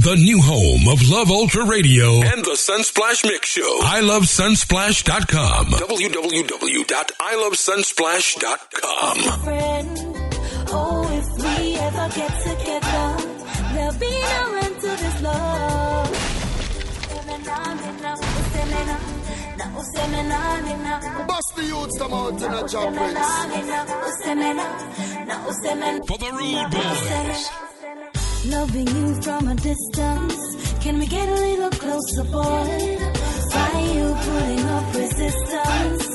The new home of Love Ultra Radio and the Sunsplash Mix Show. I love sunsplash.com. www.ilovesunsplash.com. friend. Oh, if we ever get together, there'll be no end to this love. Bust the youths come out in a job race. For the Rude Boys. Loving you from a distance. Can we get a little closer, boy? Why are you putting up resistance?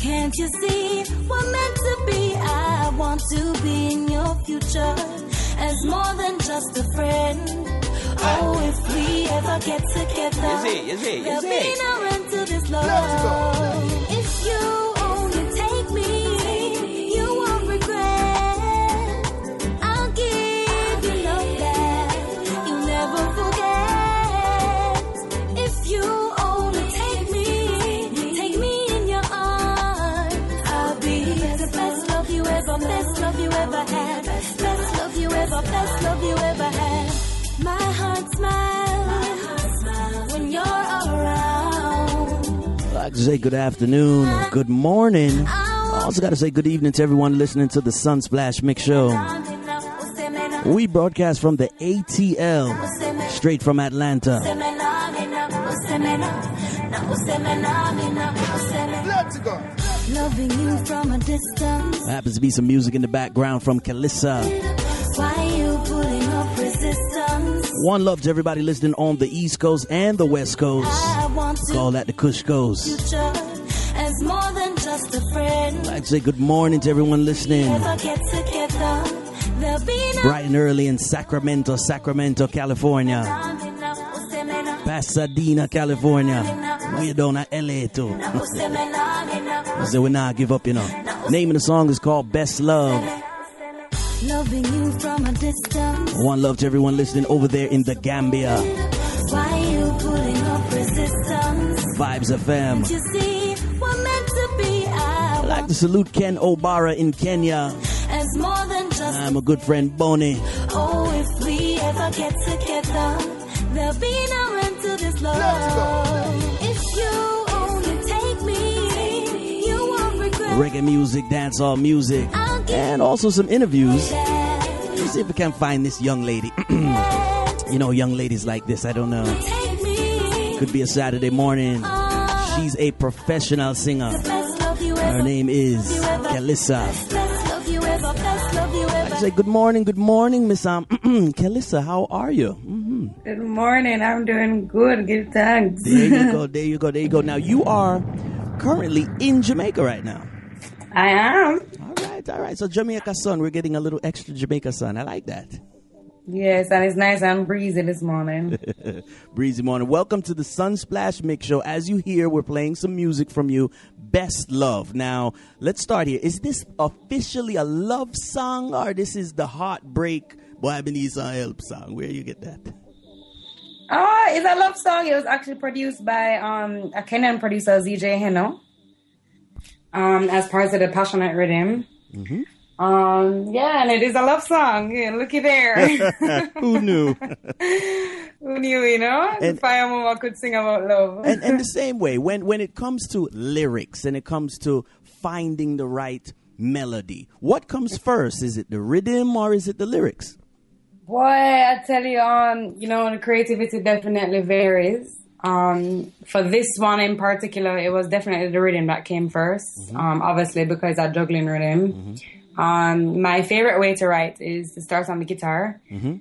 Can't you see we're meant to be? I want to be in your future as more than just a friend. Oh, if we ever get together, Is it? Is it? there'll be no end to this Let's love. Like to say good afternoon, good morning. I also got to say good evening to everyone listening to the Sunsplash Mix Show. We broadcast from the ATL, straight from Atlanta. Happens to be some music in the background from Kelissa. One love to everybody listening on the East Coast and the West Coast. I want to Call that the Kush Coast. future as more than just a friend. I'd like to say good morning to everyone listening. Together, there'll be no Bright and early in Sacramento, Sacramento, California. Pasadena, California. We're down at LA too. so we not give up, you know. Name of the song is called Best Love. One love to everyone listening over there in the Gambia. Why you putting up resistance? Vibes FM. You see, we're meant to be. I I'd like to salute Ken Obara in Kenya. as more than just I'm a good friend, Bonnie. Oh, if we ever get together, there'll be no end to this love. If you only take me, you won't regret. Reggae music, dancehall music, I'll give and also some interviews. Let's see if we can find this young lady. you know, young ladies like this, I don't know. Could be a Saturday morning. She's a professional singer. Best love you Her name is Kelissa. Best love you ever. Best love you I say good morning, good morning, Miss um, Kelissa. How are you? hmm Good morning. I'm doing good. Give thanks. There you go, there you go, there you go. Now you are currently in Jamaica right now. I am. All right, all right. So Jamaica sun, we're getting a little extra Jamaica sun. I like that. Yes, and it's nice and breezy this morning. Breezy morning. Welcome to the Sunsplash Mix Show. As you hear, we're playing some music from you. Best love. Now, let's start here. Is this officially a love song or this is the heartbreak boy I need some help song? Where you get that? oh, it's a love song. It was actually produced by um, a Kenyan producer, ZJ Heno, um, as part of the Passionate Rhythm. Um, yeah, and it is a love song. Yeah, looky there. Who knew? Who knew, you know? And- Fire could sing about love. and and the same way when when it comes to lyrics and it comes to finding the right melody, what comes first? Is it the rhythm or is it the lyrics? Boy, I tell you, um, you know, the creativity definitely varies. Um, for this one in particular, it was definitely the rhythm that came 1st Um, obviously because I juggling rhythm. Um, my favorite way to write is to start on the guitar,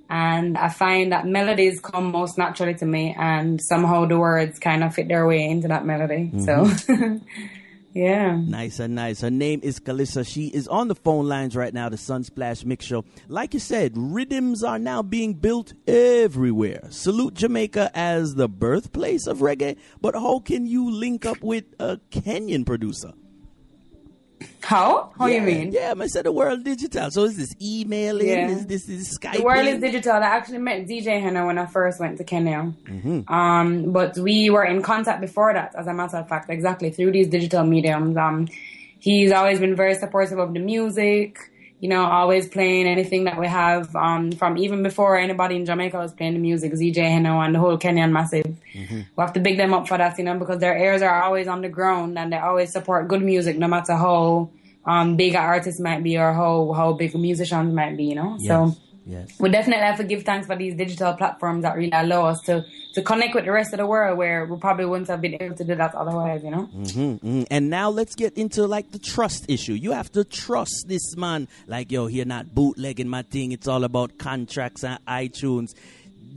and I find that melodies come most naturally to me, and somehow the words kind of fit their way into that melody. So, yeah. Nice and nice. Her name is Kelissa. She is on the phone lines right now, the Sunsplash Mix Show. Like you said, rhythms are now being built everywhere. Salute Jamaica as the birthplace of reggae, but how can you link up with a Kenyan producer? How? How yeah, you mean? Yeah, I said the world digital. So is this emailing? Yeah. Is this is Skype? The world is digital. I actually met ZJ Heno when I first went to Kenya. Mm-hmm. Um, but we were in contact before that, as a matter of fact, exactly through these digital mediums. Um, he's always been very supportive of the music. You know, always playing anything that we have um, from even before anybody in Jamaica was playing the music, ZJ Heno and the whole Kenyan Massive. Mm-hmm. We have to big them up for that, you know, because their ears are always on the ground and they always support good music no matter how um, big an artist might be or how, how big musicians might be, you know. Yes. So Yes. we definitely have to give thanks for these digital platforms that really allow us to, to connect with the rest of the world where we probably wouldn't have been able to do that otherwise, you know? Mm-hmm. And now let's get into like the trust issue. You have to trust this man. Like, yo, you're not bootlegging my thing. It's all about contracts and iTunes.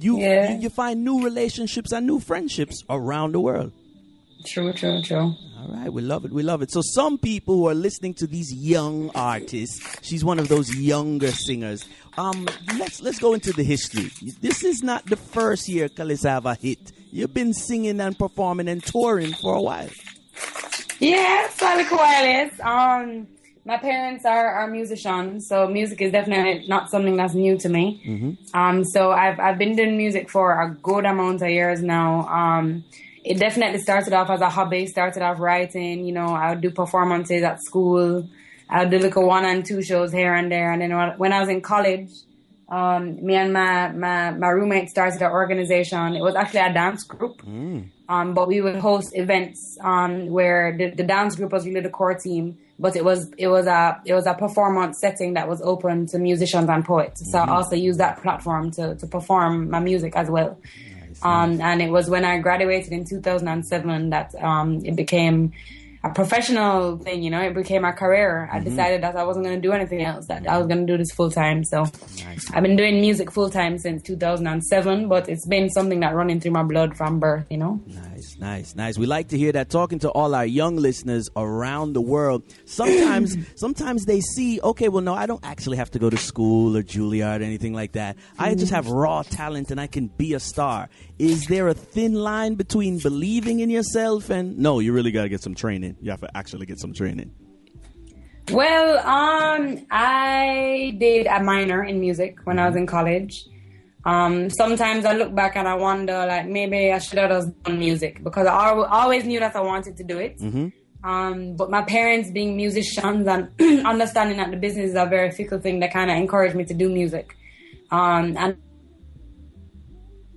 You, Yeah. you you find new relationships and new friendships around the world. True, true, true. All right, we love it. We love it. So some people who are listening to these young artists, she's one of those younger singers. Um, let's let's go into the history. This is not the first year Kelissa have hit. You've been singing and performing and touring for a while. Yeah, so like a while is. Um, my parents are, are musicians, so music is definitely not something that's new to me. Um, so I've I've been doing music for a good amount of years now. Um, it definitely started off as a hobby. Started off writing. You know, I would do performances at school. I would do like a one and two shows here and there. And then when- I was in college, um, me and my, my, my roommate started an organization. It was actually a dance group. Um, but we would host events um, where the, the dance group was really the core team, but it was it was a it was a performance setting that was open to musicians and poets. So I also used that platform to to perform my music as well. Um, and it was when I graduated in 2007 that um, it became a professional thing. You know, it became a career. I mm-hmm. decided that I wasn't going to do anything else. That I was going to do this full time. So I've been doing music full time since 2007, but it's been something that running through my blood from birth. You know. Nice, nice, nice. We like to hear that. Talking to all our young listeners around the world. Sometimes, sometimes they see, okay, well, no, I don't actually have to go to school or Juilliard or anything like that. I mm-hmm. just have raw talent and I can be a star. Is there a thin line between believing in yourself and no? You really got to get some training. You have to actually get some training. Well, um, I did a minor in music when I was in college. Um, sometimes I look back and I wonder, like, maybe I should have just done music because I always knew that I wanted to do it. Um, but my parents being musicians and understanding that the business is a very fickle thing, they kind of encouraged me to do music. Um, and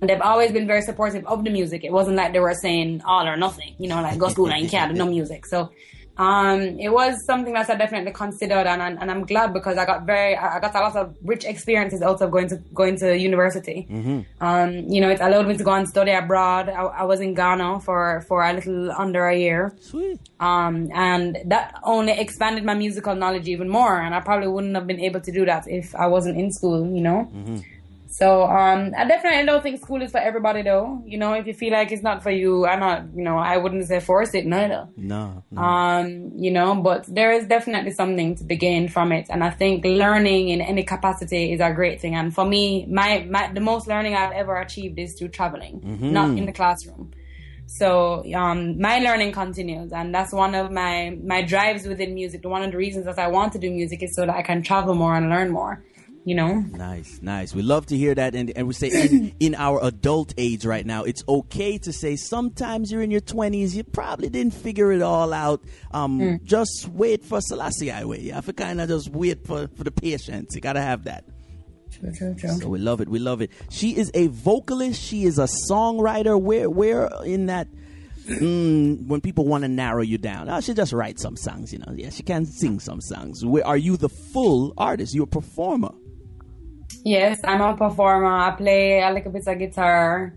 they've always been very supportive of the music. It wasn't like they were saying all or nothing, you know, like go school and you can't do no music. So, um, it was something that I definitely considered, and, and and I'm glad because I got very, I got a lot of rich experiences out of going to going to university. Um, you know, it allowed me to go and study abroad. I, I was in Ghana for for a little under a year. Sweet. Um, and that only expanded my musical knowledge even more. And I probably wouldn't have been able to do that if I wasn't in school, you know? So, um, I definitely don't think school is for everybody though. You know, if you feel like it's not for you, I'm not, you know, I wouldn't say force it neither. No, no. Um, you know, but there is definitely something to be gained from it. And I think learning in any capacity is a great thing. And for me, my, my, the most learning I've ever achieved is through traveling, not in the classroom. So um, my learning continues, and that's one of my my drives within music. One of the reasons that I want to do music is so that I can travel more and learn more. You know, Nice, nice. We love to hear that, and and we say in, in our adult age right now, it's okay to say sometimes you're in your twenties, you probably didn't figure it all out. Um, just wait for Selassie I wait You have to kind of just wait for for the patience. You gotta have that. true, true, true. So we love it. We love it. She is a vocalist. She is a songwriter. Where where in that? Mm, when people want to narrow you down, oh, she just write some songs, you know. Yeah, she can sing some songs. Where are you the full artist? You're a performer. Yes, I'm a performer. I play a little bit of guitar.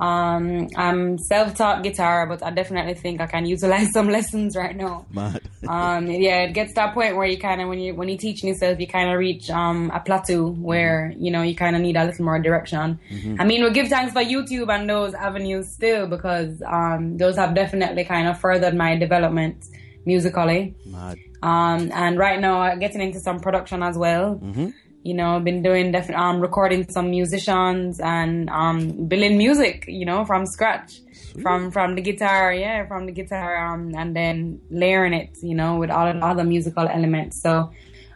Um, I'm self-taught guitar, but I definitely think I can utilize some lessons right now. Mad. um, yeah, it gets to that point where you kind of when you when you're teaching yourself, you kind of reach um, a plateau where you know you kind of need a little more direction. I mean, we give thanks for YouTube and those avenues still because um, those have definitely kind of furthered my development musically. Mad. Um, and right now, I'm getting into some production as well. You know, I've been doing different, um, recording some musicians and um, building music. You know, from scratch, from from the guitar, yeah, from the guitar, um, and then layering it. You know, with all of the other musical elements. So.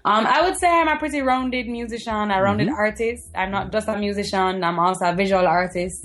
Um, I would say I'm a pretty rounded musician, a rounded artist. I'm not just a musician, I'm also a visual artist.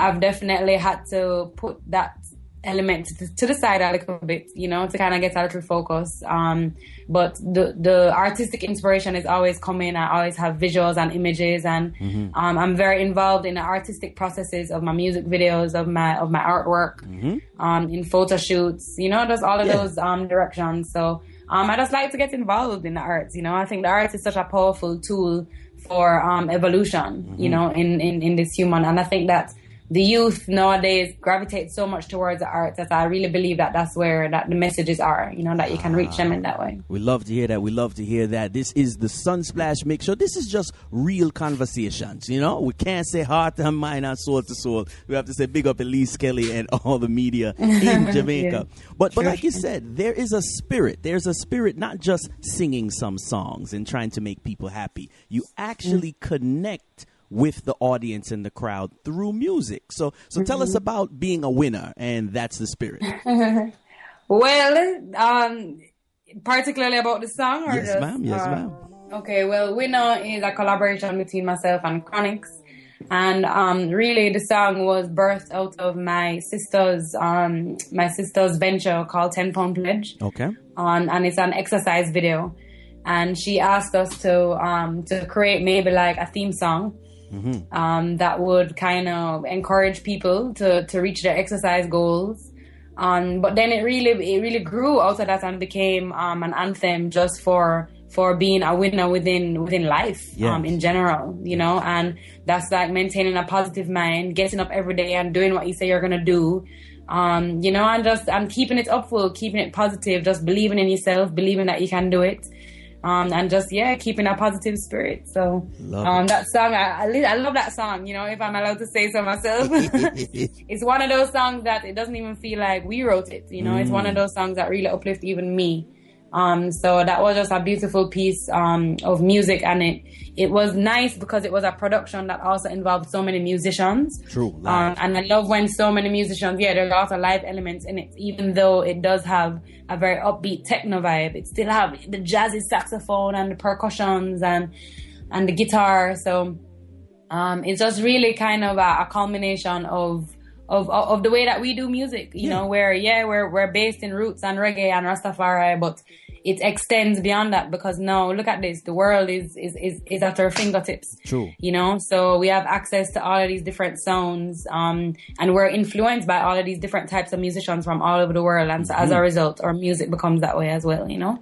I've definitely had to put that element to, to, the side a little bit, you know, to kind of get a little focus. Um, but the the artistic inspiration is always coming. I always have visuals and images, and mm-hmm. um, I'm very involved in the artistic processes of my music videos, of my of my artwork, mm-hmm. um, in photo shoots. You know, just all of yeah. those um, directions. So um, I just like to get involved in the arts. You know, I think the arts is such a powerful tool for um, evolution. Mm-hmm. You know, in, in in this human, and I think that the youth nowadays gravitate so much towards the arts that I really believe that that's where that the messages are, you know, that you can reach them in that way. We love to hear that. We love to hear that. This is the Sunsplash Mix Show. This is just real conversations, you know. We can't say heart to mind and soul to soul. We have to say big up Elise Kelly and all the media in Jamaica. yeah. But but like you said, there is a spirit. There's a spirit not just singing some songs and trying to make people happy. You actually mm. connect with the audience and the crowd through music. So, so mm-hmm. tell us mm-hmm. about being a winner, and that's the spirit. well, um, particularly about the song, or yes, just, ma'am. Yes, uh, ma'am. Okay, well, winner is a collaboration between myself and Chronixx. And um, really, the song was birthed out of my sister's um, my sister's venture called Ten Pound Pledge. Okay. Um, and it's an exercise video, and she asked us to um, to create maybe like a theme song mm-hmm. um, that would kind of encourage people to, to reach their exercise goals. Um, but then it really it really grew out of that and became um, an anthem just for for being a winner within within life yes. um, in general, you know, and that's like maintaining a positive mind, getting up every day and doing what you say you're gonna do, um, you know, and just and keeping it upful, keeping it positive, just believing in yourself, believing that you can do it, um, and just yeah, keeping a positive spirit. So um, that song, I, I, love that song. You know, if I'm allowed to say so myself, it's one of those songs that it doesn't even feel like we wrote it. You know, mm. it's one of those songs that really uplift even me. Um, so that was just a beautiful piece um, of music, and it it was nice because it was a production that also involved so many musicians. True. Um, and I love when so many musicians. Yeah, there's of live elements in it, even though it does have a very upbeat techno vibe. It still have the jazzy saxophone and the percussions and and the guitar. So um, it's just really kind of a, a culmination of of of the way that we do music. You yeah. know, where yeah, we're we're based in roots and reggae and Rastafari, but it extends beyond that because now look at this. The world is is is, is at our fingertips. True. You know? So we have access to all of these different sounds um and we're influenced by all of these different types of musicians from all over the world. And so mm-hmm. as a result our music becomes that way as well you know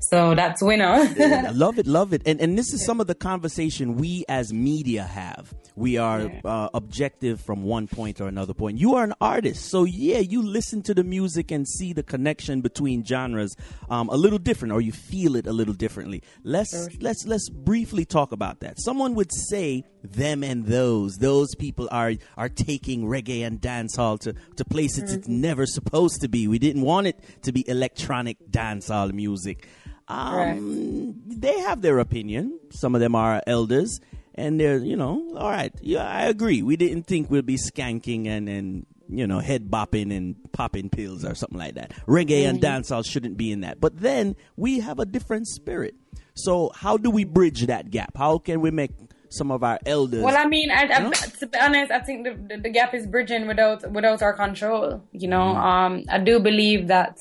so that's winner. love it, love it. And and this is some of the conversation we as media have. We are uh, objective from one point or another point. You are an artist, so yeah, you listen to the music and see the connection between genres um, a little different, or you feel it a little differently. Let's let's let's briefly talk about that. Someone would say them and those those people are are taking reggae and dancehall to to places mm-hmm. it's never supposed to be. We didn't want it to be electronic dancehall music. Um, right. They have their opinion. Some of them are elders, and they're, you know, all right. Yeah, I agree. We didn't think we'd be skanking and, and you know, head bopping and popping pills or something like that. Reggae mm-hmm. and dancehall shouldn't be in that. But then we have a different spirit. So how do we bridge that gap? How can we make some of our elders. Well, I mean, I, I, to be honest, I think the, the, the, gap is bridging without without our control. You know, mm. um, I do believe that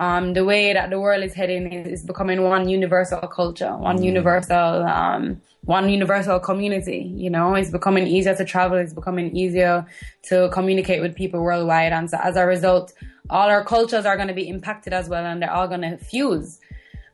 um, the way that the world is heading is, is becoming one universal culture, one mm. universal, um, one universal community. You know, it's becoming easier to travel. It's becoming easier to communicate with people worldwide. And so as a result, all our cultures are going to be impacted as well and they're all going to fuse.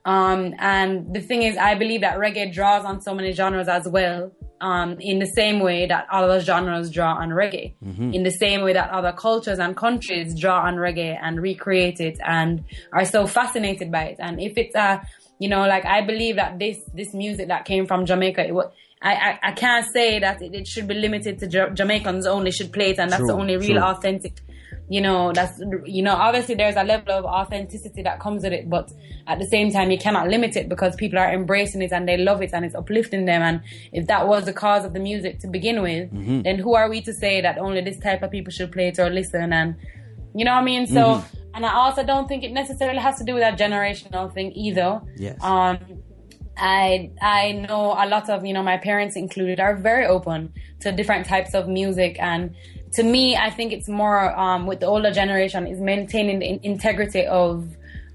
Um, and the thing is, I believe that reggae draws on so many genres as well um, in the same way that other genres draw on reggae, mm-hmm. in the same way that other cultures and countries draw on reggae and recreate it and are so fascinated by it. And if it's a, you know, like I believe that this this music that came from Jamaica, it was. I, I, I can't say that it, it should be limited to ja- Jamaicans only should play it and that's true, the only real true. authentic you know that's you know obviously there's a level of authenticity that comes with it but at the same time you cannot limit it because people are embracing it and they love it and it's uplifting them. And if that was the cause of the music to begin with mm-hmm. then who are we to say that only this type of people should play it or listen? And you know what i mean? So mm-hmm. and i also don't think it necessarily has to do with that generational thing either. Yes. Um I I know a lot of you know my parents included are very open to different types of music and to me, I think it's more um, with the older generation is maintaining the in- integrity of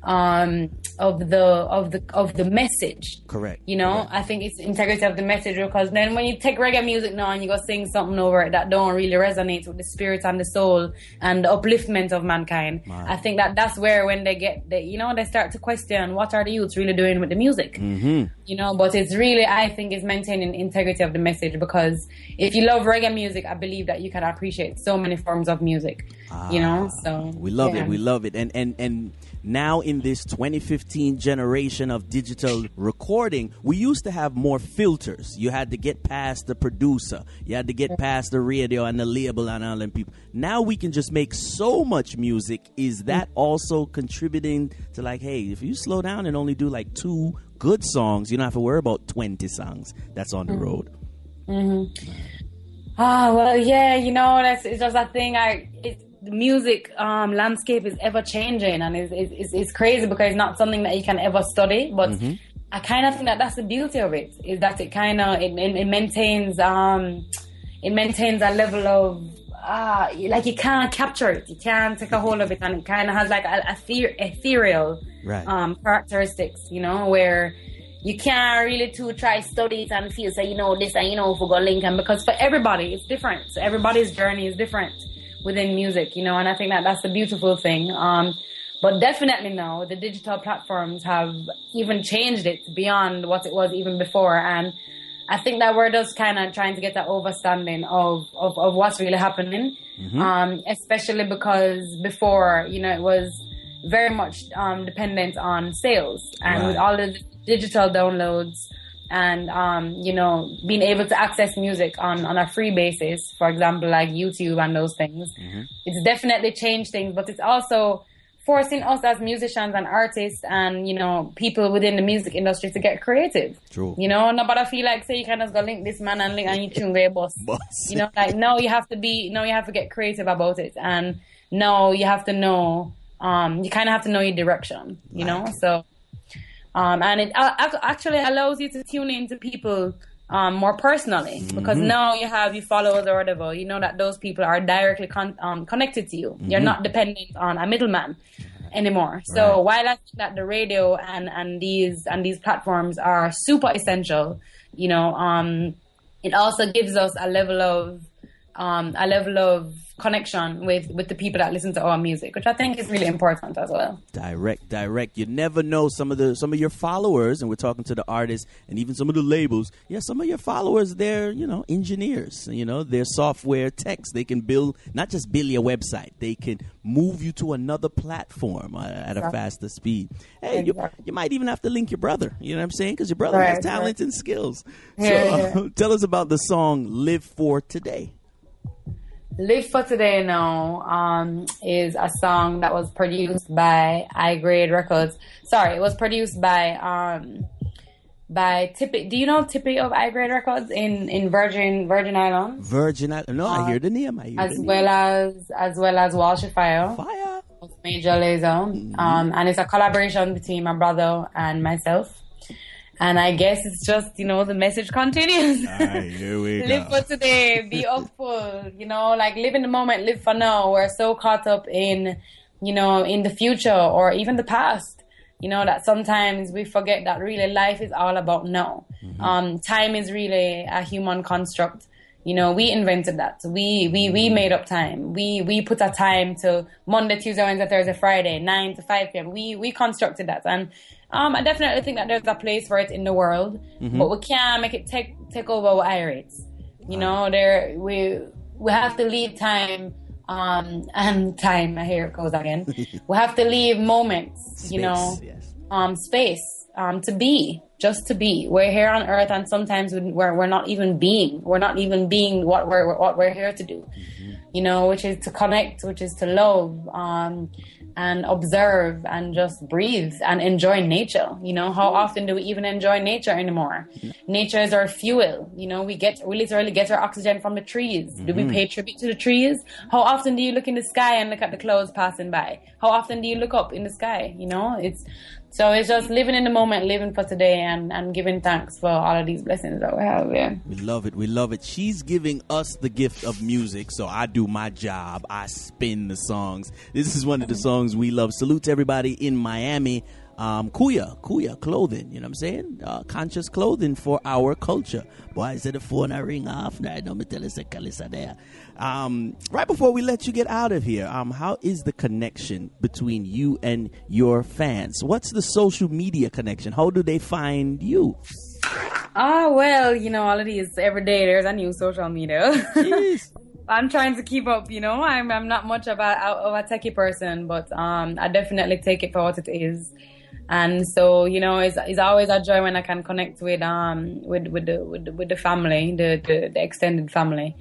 um, of the of the of the message. Correct. You know, Correct. I think it's integrity of the message because then when you take reggae music now and you go sing something over it that don't really resonate with the spirit and the soul and the upliftment of mankind, Man. I think that that's where when they get, they, you know, they start to question what are the youths really doing with the music. Mm-hmm. You know, but it's really I think it's maintaining integrity of the message because if you love reggae music, I believe that you can appreciate so many forms of music. you know, so We love yeah. it. We love it. And and and now in this 2015 generation of digital recording, we used to have more filters. You had to get past the producer. You had to get past the radio and the label and all them people. Now we can just make so much music. Is that also contributing to like, hey, if you slow down and only do like two good songs, you don't have to worry about 20 songs that's on the road. Mm-hmm. Ah, well, yeah, you know, that's it's just that thing. I it, the music um, landscape is ever changing, and it's, it's it's- it's crazy because it's not something that you can ever study. But I kind of think that that's the beauty of it is that it kind of it, it, it maintains um it maintains a level of ah like you can't capture it, you can't take a hold of it, and it kind of has like a, a ether- ethereal Right. um characteristics, you know, where you can't really too try study it and feel say you know this and you know for go link and because for everybody it's different. So everybody's journey is different within music, you know, and I think that that's the beautiful thing. Um, but definitely now the digital platforms have even changed it beyond what it was even before, and I think that we're just kind of trying to get that understanding of, of, of what's really happening, um, especially because before, you know, it was very much um, dependent on sales and with all the digital downloads and um, you know being able to access music on, on a free basis for example like youtube and those things. It's definitely changed things but it's also forcing us as musicians and artists and you know people within the music industry to get creative. True. you know nobody feel like say you can just go link this man and link and you tune great boss Boss. you know like no you have to be no you have to get creative about it. And no you have to know um you kind of have to know your direction you know? So um and it uh, actually allows you to tune into people um more personally. Because now you have your followers or whatever you know that those people are directly con- um, connected to you. You're not dependent on a middleman anymore. So Right. while i think that the radio and and these and these platforms are super essential you know um it also gives us a level of um, a level of connection with with the people that listen to our music, which I think is really important as well. direct direct. You never know some of the some of your followers and we're talking to the artists and even some of the labels. Yeah some of your followers they're you know engineers. You know they're software techs. They can build not just build your website. They can move you to another platform uh, at a faster speed. Hey you, Exactly. you might even have to link your brother. You know what i'm saying? Because your brother has Right, talent right. and skills. Yeah, so yeah. tell us about the song live for today Live for Today Now um, is a song that was produced by I Grade Records. Sorry, it was produced by um, by Tippy. Do you know Tippy of I Grade Records in, in Virgin Virgin Islands? virgin Island. no i hear the name i hear Uh, As the name. well as as well as Walshy Fire. fire Major Lazer. Um, and it's a collaboration between my brother and myself. And I guess it's just, you know, the message continues. Aye, here we live go. for today, be hopeful, you know, like live in the moment, live for now. We're so caught up in, you know, in the future or even the past, you know, that sometimes we forget that really life is all about now. Um, time is really a human construct. You know, we invented that. We we we made up time. We we put a time to Monday, Tuesday, Wednesday, Thursday, Friday, nine to five p.m. We we constructed that, and um, I definitely think that there's a place for it in the world, but we can't make it take take over our eye rates. You know, there we we have to leave time um and time. Here it goes again. we have to leave moments. you know, Space, yes. um, space um, to be, just to be. We're here on Earth, and sometimes we're we're not even being. We're not even being what we're what we're here to do. You know, which is to connect, which is to love, um, and observe, and just breathe and enjoy nature. You know, how mm-hmm. often do we even enjoy nature anymore? Mm-hmm. Nature is our fuel. You know, we get we literally get our oxygen from the trees. Do we mm-hmm. pay tribute to the trees? How often do you look in the sky and look at the clouds passing by? How often do you look up in the sky? You know, it's so it's just living in the moment, living for today, and, and giving thanks for all of these blessings that we have. Yeah. We love it. We love it. She's giving us the gift of music, so I do my job. I spin the songs. This is one of the songs we love. Salute to everybody in Miami um, Kuya, Kuya clothing. You know what I'm saying? Uh, conscious clothing for our culture. Boy, I said the phone I ring off. Now, don't me tell us Kelissa there. Um, right before we let you get out of here, um, how is the connection between you and your fans? What's the social media connection? How do they find you? Ah, well, you know, all of these every day there's a new social media. I'm trying to keep up, you know. I'm I'm not much of a of a techie person, but um, I definitely take it for what it is. And so, you know, it's, it's always a joy when I can connect with um with with the with the, with the family, the, the, the extended family.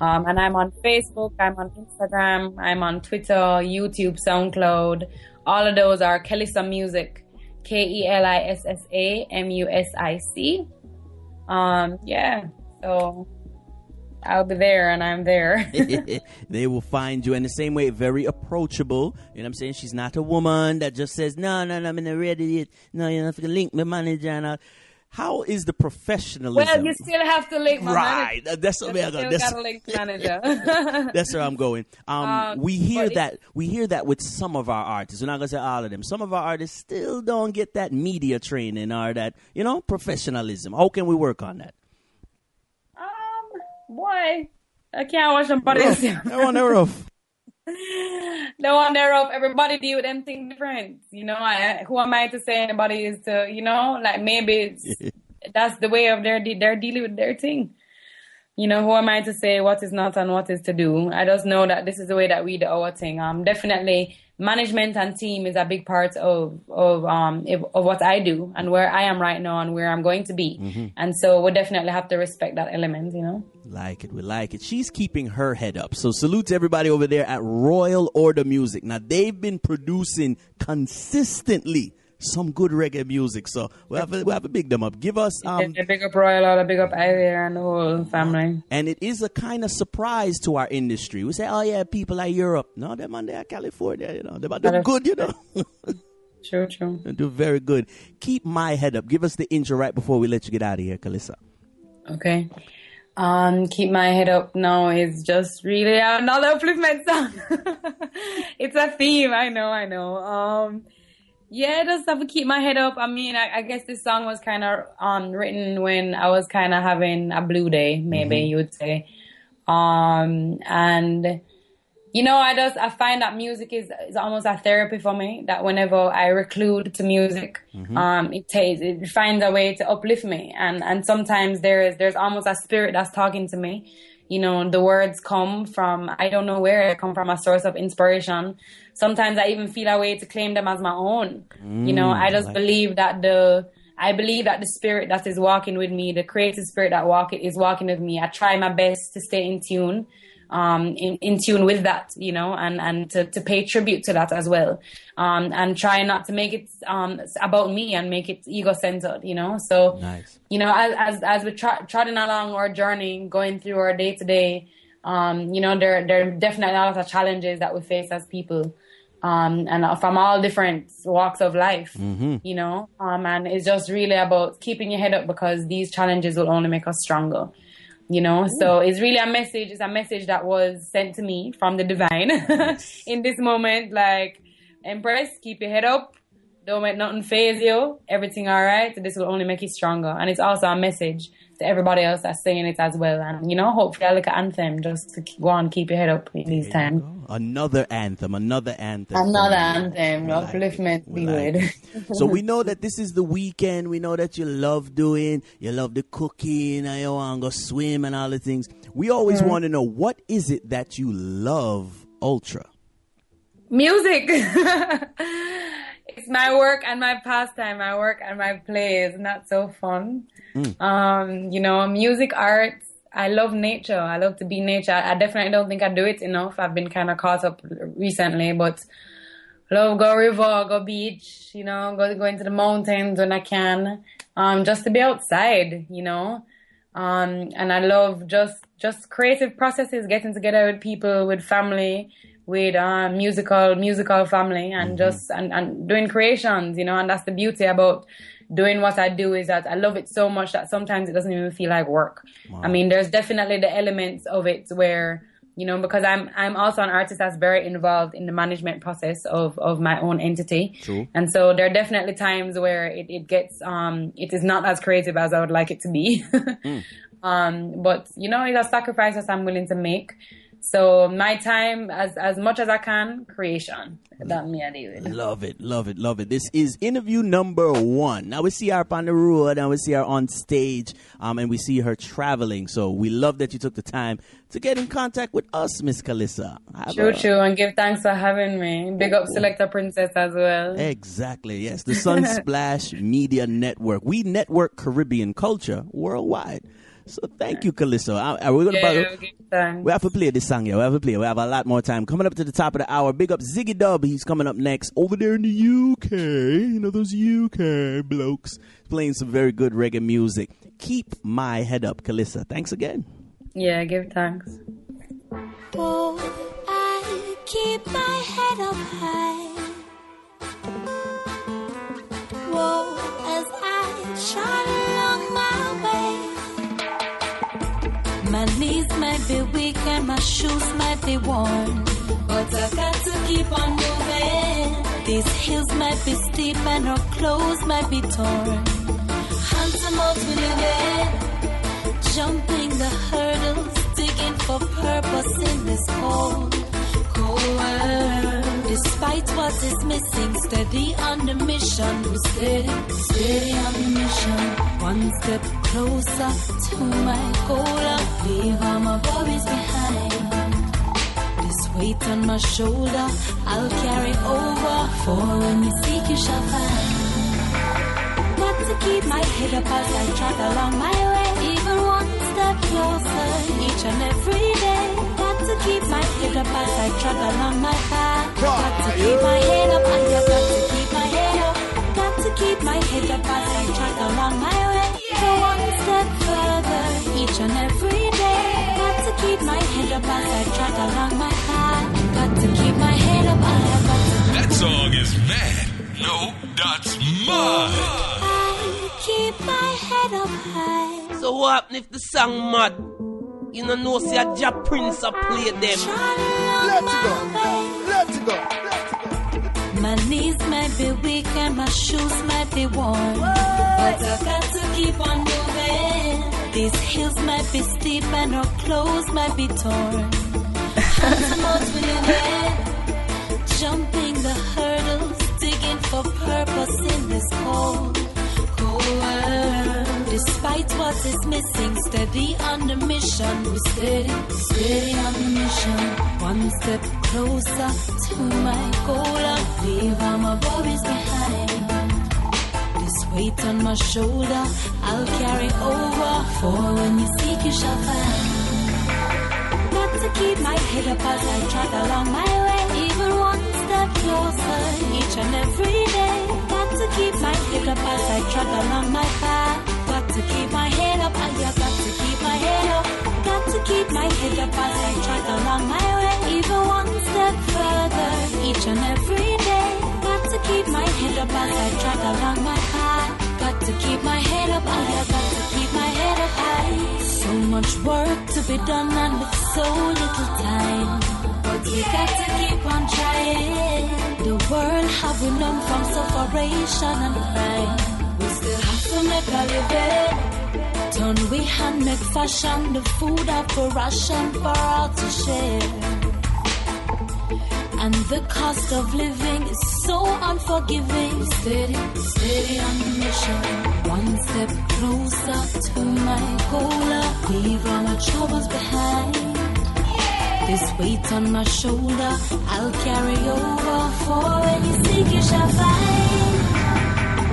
Um, and I'm on Facebook, I'm on Instagram, I'm on Twitter, YouTube, SoundCloud. All of those are Kelissa Music, K E L I S S A M U S I C. Um, yeah. So I'll be there and I'm there. they will find you in the same way, very approachable. You know what I'm saying? She's not a woman that just says, no, no, no, I'm not ready yet. No, you have to link my manager and all. How is the professionalism? Well, you still have to link my right. manager. That's what I'm going. That's, link manager. that's where I'm going. Um, um, we hear that we hear that with some of our artists. We're not gonna say all of them. Some of our artists still don't get that media training or that you know professionalism. How can we work on that? Um, boy, I can't watch them else. They're on the roof. No one thereof. Everybody deal with them things different. You know, I, who am I to say anybody is to, you know, like maybe that's the way of their they're dealing with their thing. You know, who am I to say what is not and what is to do? I just know that this is the way that we do our thing. Um, definitely management and team is a big part of of um of what I do and where I am right now and where I'm going to be. Mm-hmm. And so we definitely have to respect that element, you know. Like it, we like it. She's keeping her head up. So salute to everybody over there at Royal Order Music. Now they've been producing consistently some good reggae music. So we have to, we have to big them up. Give us um yeah, big up Royal Order, big up Ivy and the whole family. And it is a kind of surprise to our industry. We say, oh yeah, people like Europe. No, them on there California, you know, they're do good, you know. true, true. They do very good. Keep my head up. Give us the intro right before we let you get out of here, Kelissa. Okay. Um, keep my head up now is just really another upliftment song. it's a theme, I know, I know. Um, yeah, just have to keep my head up. I mean, I, I guess this song was kind of um, written when I was kind of having a blue day, maybe mm-hmm. you would say. Um, and you know, I just I find that music is is almost a therapy for me. That whenever I reclude to music, mm-hmm. um, it takes it finds a way to uplift me. And and sometimes there is there's almost a spirit that's talking to me you know, the words come from, I don't know where, they come from a source of inspiration. Sometimes I even feel a way to claim them as my own. Mm, you know, I just like believe that the, I believe that the spirit that is walking with me, the creative spirit that walk is walking with me. I try my best to stay in tune um, in, in tune with that, you know, and, and to, to pay tribute to that as well. Um, and try not to make it um, about me and make it ego centered, you know. So, nice. you know, as, as, as we're tra- trotting along our journey, going through our day to day, um, you know, there, there are definitely a lot of challenges that we face as people. Um, and from all different walks of life, mm-hmm. you know, um, and it's just really about keeping your head up because these challenges will only make us stronger you know Ooh. so it's really a message it's a message that was sent to me from the divine yes. in this moment like empress keep your head up don't let nothing phase you everything all right this will only make you stronger and it's also a message to everybody else that's saying it as well. And you know, hopefully I look at anthem just to go on, keep your head up in these times. Another anthem, another anthem. Another anthem, like upliftment be like So we know that this is the weekend. We know that you love doing, you love the cooking, and you want to go swim and all the things. We always mm-hmm. want to know what is it that you love ultra? Music. it's my work and my pastime. My work and my play is not so fun. Mm. Um, you know, music, arts. I love nature. I love to be nature. I definitely don't think I do it enough. I've been kind of caught up recently, but love go river, go beach. You know, go go into the mountains when I can. Um, just to be outside. You know. Um, and I love just just creative processes, getting together with people, with family, with a musical musical family, and mm-hmm. just and, and doing creations. You know, and that's the beauty about doing what I do is that I love it so much that sometimes it doesn't even feel like work. Wow. I mean, there's definitely the elements of it where you know because i'm i'm also an artist that's very involved in the management process of of my own entity True. and so there are definitely times where it, it gets um it is not as creative as i would like it to be mm. um but you know it's a sacrifice that i'm willing to make so my time, as as much as I can, creation. That me I do. Love it, love it, love it. This is interview number one. Now we see her up on the road, and we see her on stage, um, and we see her traveling. So we love that you took the time to get in contact with us, Miss Kelissa. True, true, and give thanks for having me. Big up Selector Princess as well. Exactly. Yes, the Sunsplash Media Network. We network Caribbean culture worldwide. So thank you, Kelissa. Are uh, uh, we gonna yeah, we have to play this song here. We have to play. We have a lot more time. Coming up to the top of the hour. Big up Ziggy Dub. He's coming up next over there in the UK. You know those UK blokes playing some very good reggae music. Keep my head up, Kelissa. Thanks again. Yeah, give thanks. Oh, I keep my head up high. Whoa, as I shine. My knees might be weak and my shoes might be worn. But I got to keep on moving. These hills might be steep and our clothes might be torn. Handsome modes we. Jumping the hurdles, digging for purpose in this cold, cold world. Despite what is missing, steady on the mission. Steady, steady on the mission. One step closer to my goal. I leave all my worries behind. This weight on my shoulder, I'll carry over. For when you seek, you shall find. Got to keep my head up as I travel along my way. Even one step closer each and every day Got to keep my head up as I trot along my path. Got to keep my head up, I got to keep my head up. Got to keep my head up as I along my way. Go one step further each and every day. Got to keep my head up as I trot along my path. Got to keep my head up, I got to. That song is mad. No, that's mud. I keep my head up high. So what happened if the song mad? You know, no, see a Jah Prince a play them. Let it go. Let it go. Knees might be weak and my shoes might be worn. But I got to keep on moving. These hills might be steep and our clothes might be torn. Jumping the hurdles, digging for purpose in this cold, cold world. Despite what is missing, steady on the mission. We steady, steady on the mission. One step closer to my goal. I leave all my worries behind. This weight on my shoulder, I'll carry over. For when you seek, you shall find. Got to keep my head up as I trot along my way. Even one step closer each and every day. Got to keep my head up as I trot along my path Got to keep my head each and every day. Got to keep my head up as I track along my path. Got to keep my head up. I got to keep my head up high. So much work to be done and with so little time. But we got to keep on trying. The world have we known from separation and crime. We still have to make a living. Turn we hand make fashion, the food up for ration for all to share. And the cost of living is so unforgiving. Steady, steady on the mission. One step closer to my goal. Leave all my troubles behind. This weight on my shoulder, I'll carry over. For when you seek, you shall find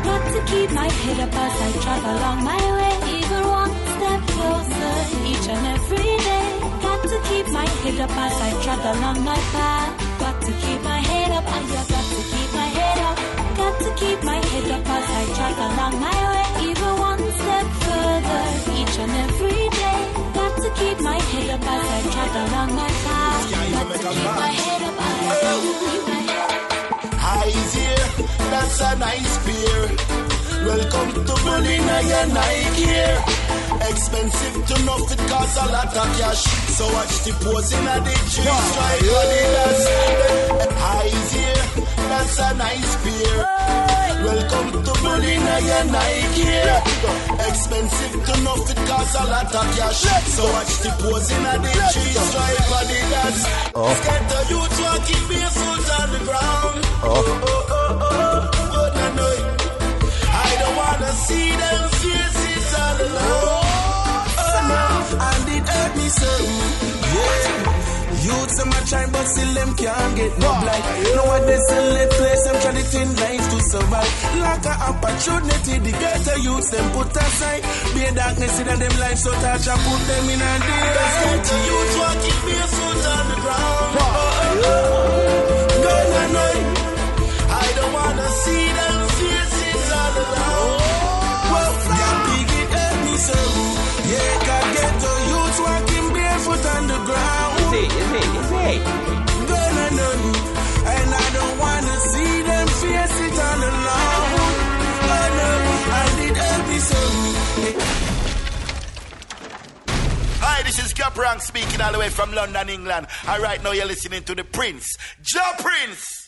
got to keep my head up as I travel along my way. Even one step closer each and every day. Got to keep my head up as I travel along my path. To keep my head up, I got to keep my head up. Got to keep my head up as I travel along my way. Even one step further each and every day. Got to keep my head up as I travel along my path. Got to keep my head up, I got to keep my head up. Eyes here, that's a nice beer. Welcome to now your Nike gear. Expensive to know it cost a lot of cash. So watch the posing of the tree stripe on the dance. Eyes here, that's a nice pair. Welcome to now your Nike. Expensive to know it cost a lot of cash. So watch the posing of the tree stripe on the dance. Get the youth walking barefoot on the ground. Oh, oh, oh, oh, oh, no, no. Youths them a try but still them can't get no blight. Nowadays still let place them try to life to survive. Lack of opportunity, the ghetto youths them put aside. Be a darkness in them life so touch and put them in a day. Get the youth walking barefoot on the ground. Oh, oh, oh. Gun and. I don't wanna see them faces all alone. Well, hurt me so. Yeah, the youth walking barefoot on the ground. Is it? Is it? Is it? Gonna know, and I don't wanna see them faces all alone. I know, and it hurt me so. Hi, this is Cap Rank speaking all the way from London, England. And right now you're listening to the Prince, Joe Prince.